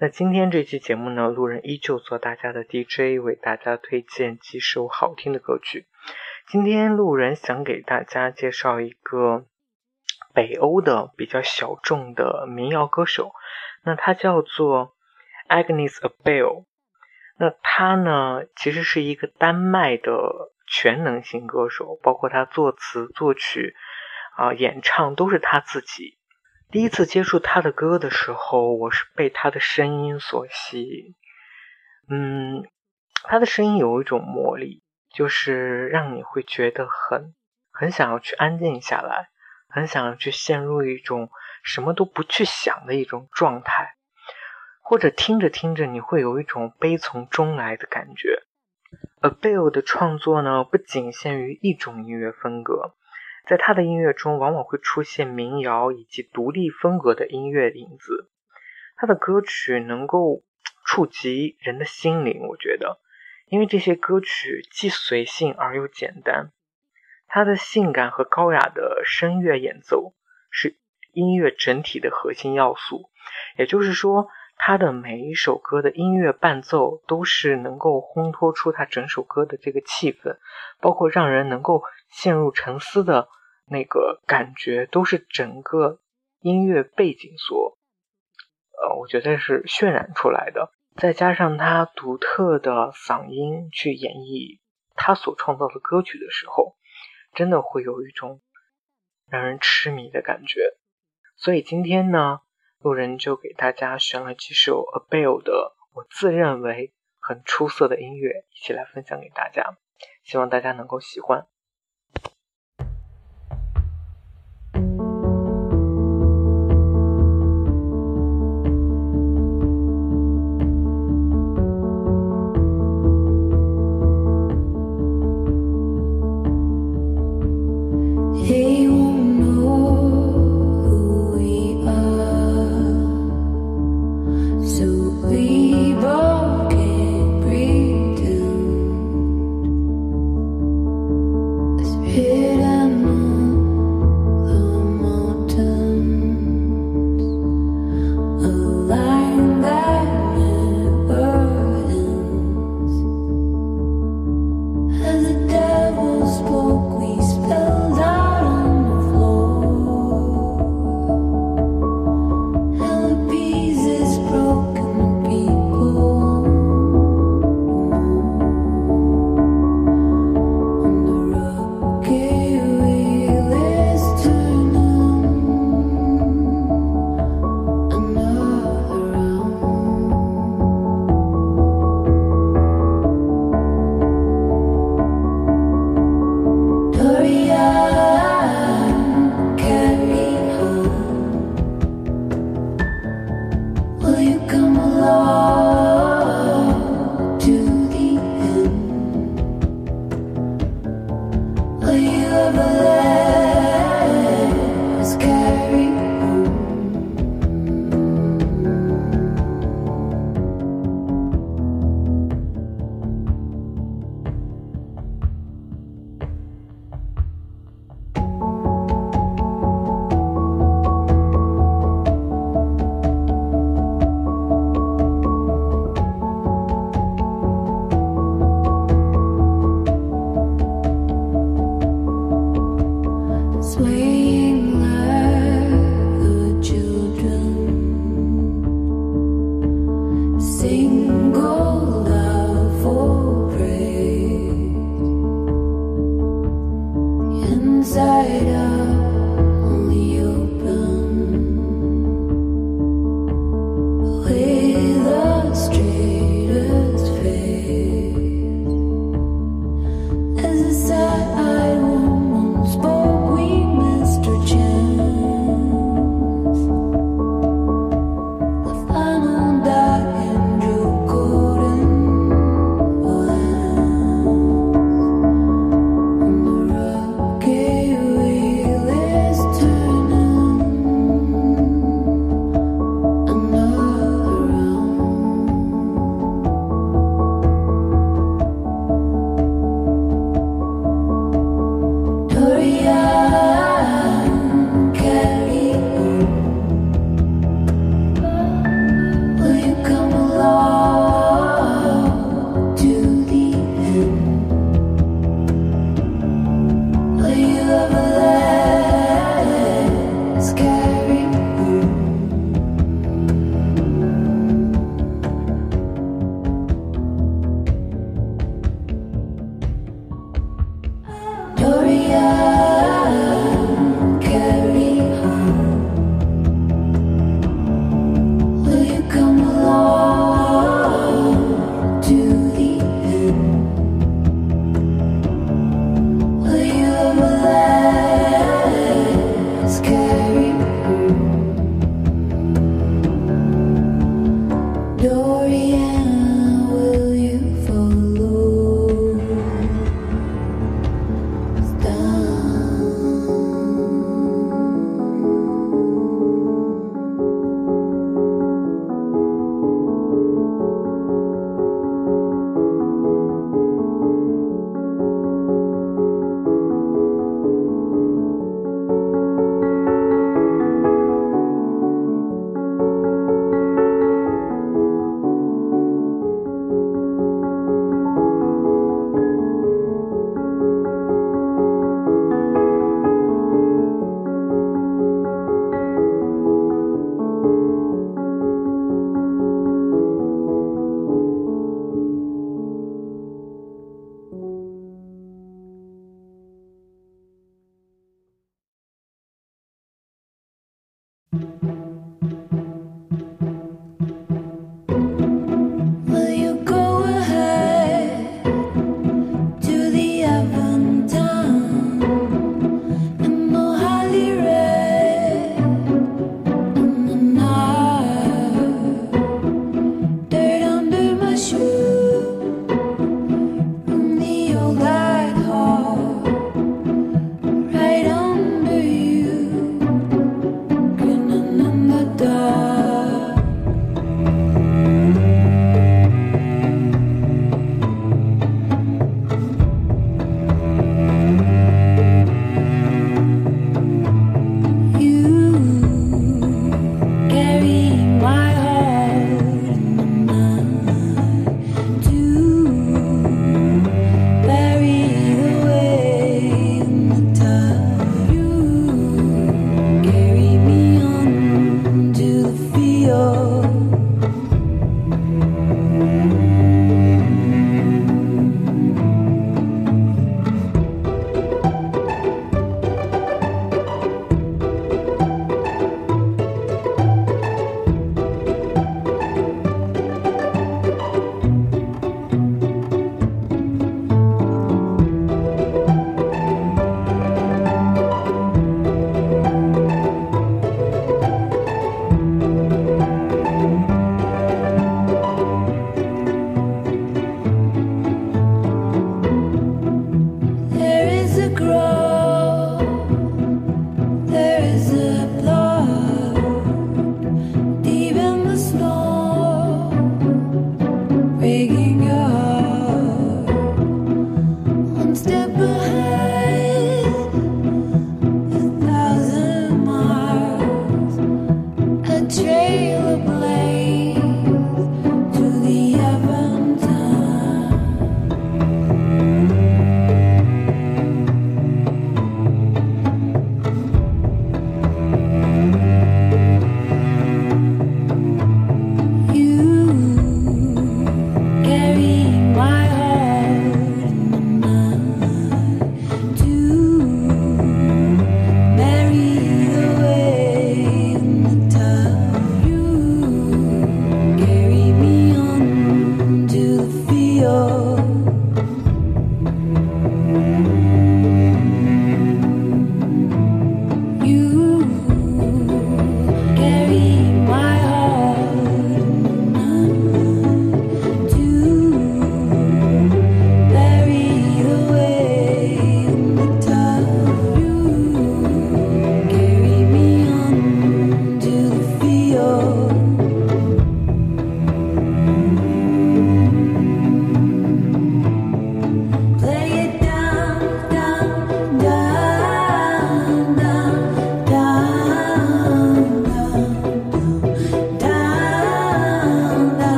那今天这期节目呢，路人依旧做大家的 DJ，为大家推荐几首好听的歌曲。今天路人想给大家介绍一个北欧的比较小众的民谣歌手，那他叫做 Agnes Abel。那他呢，其实是一个丹麦的全能型歌手，包括他作词、作曲啊、演唱都是他自己。第一次接触他的歌的时候，我是被他的声音所吸引。嗯，他的声音有一种魔力，就是让你会觉得很很想要去安静下来，很想要去陷入一种什么都不去想的一种状态，或者听着听着你会有一种悲从中来的感觉。a b e l 的创作呢，不仅限于一种音乐风格。在他的音乐中，往往会出现民谣以及独立风格的音乐影子。他的歌曲能够触及人的心灵，我觉得，因为这些歌曲既随性而又简单。他的性感和高雅的声乐演奏是音乐整体的核心要素。也就是说，他的每一首歌的音乐伴奏都是能够烘托出他整首歌的这个气氛，包括让人能够陷入沉思的。那个感觉都是整个音乐背景所，呃，我觉得是渲染出来的。再加上他独特的嗓音去演绎他所创造的歌曲的时候，真的会有一种让人痴迷的感觉。所以今天呢，路人就给大家选了几首 a b e l 的我自认为很出色的音乐，一起来分享给大家，希望大家能够喜欢。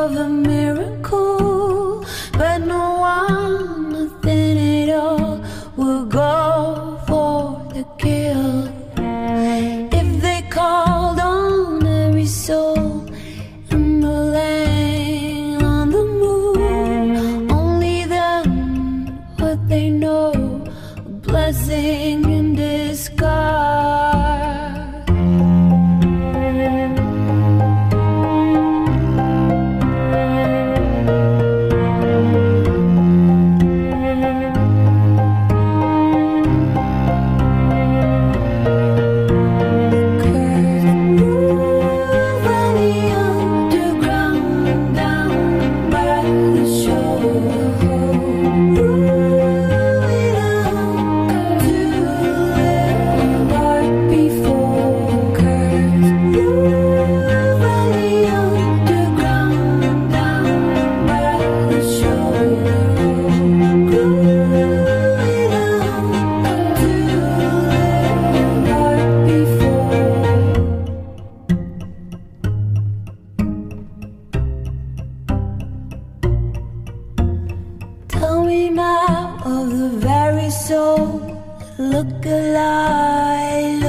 of a million. look alive.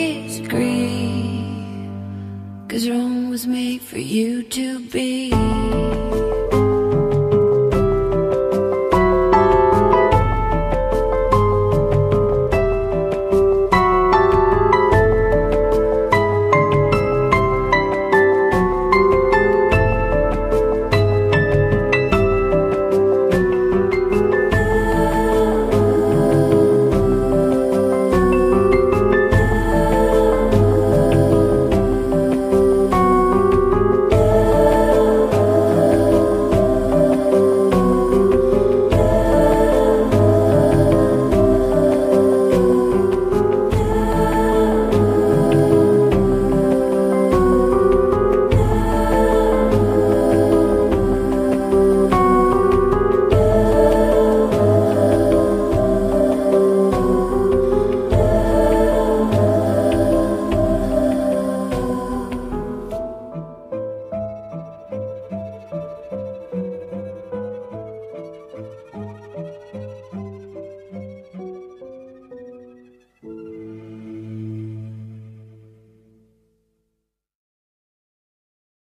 disagree. Cause Rome was made for you to be.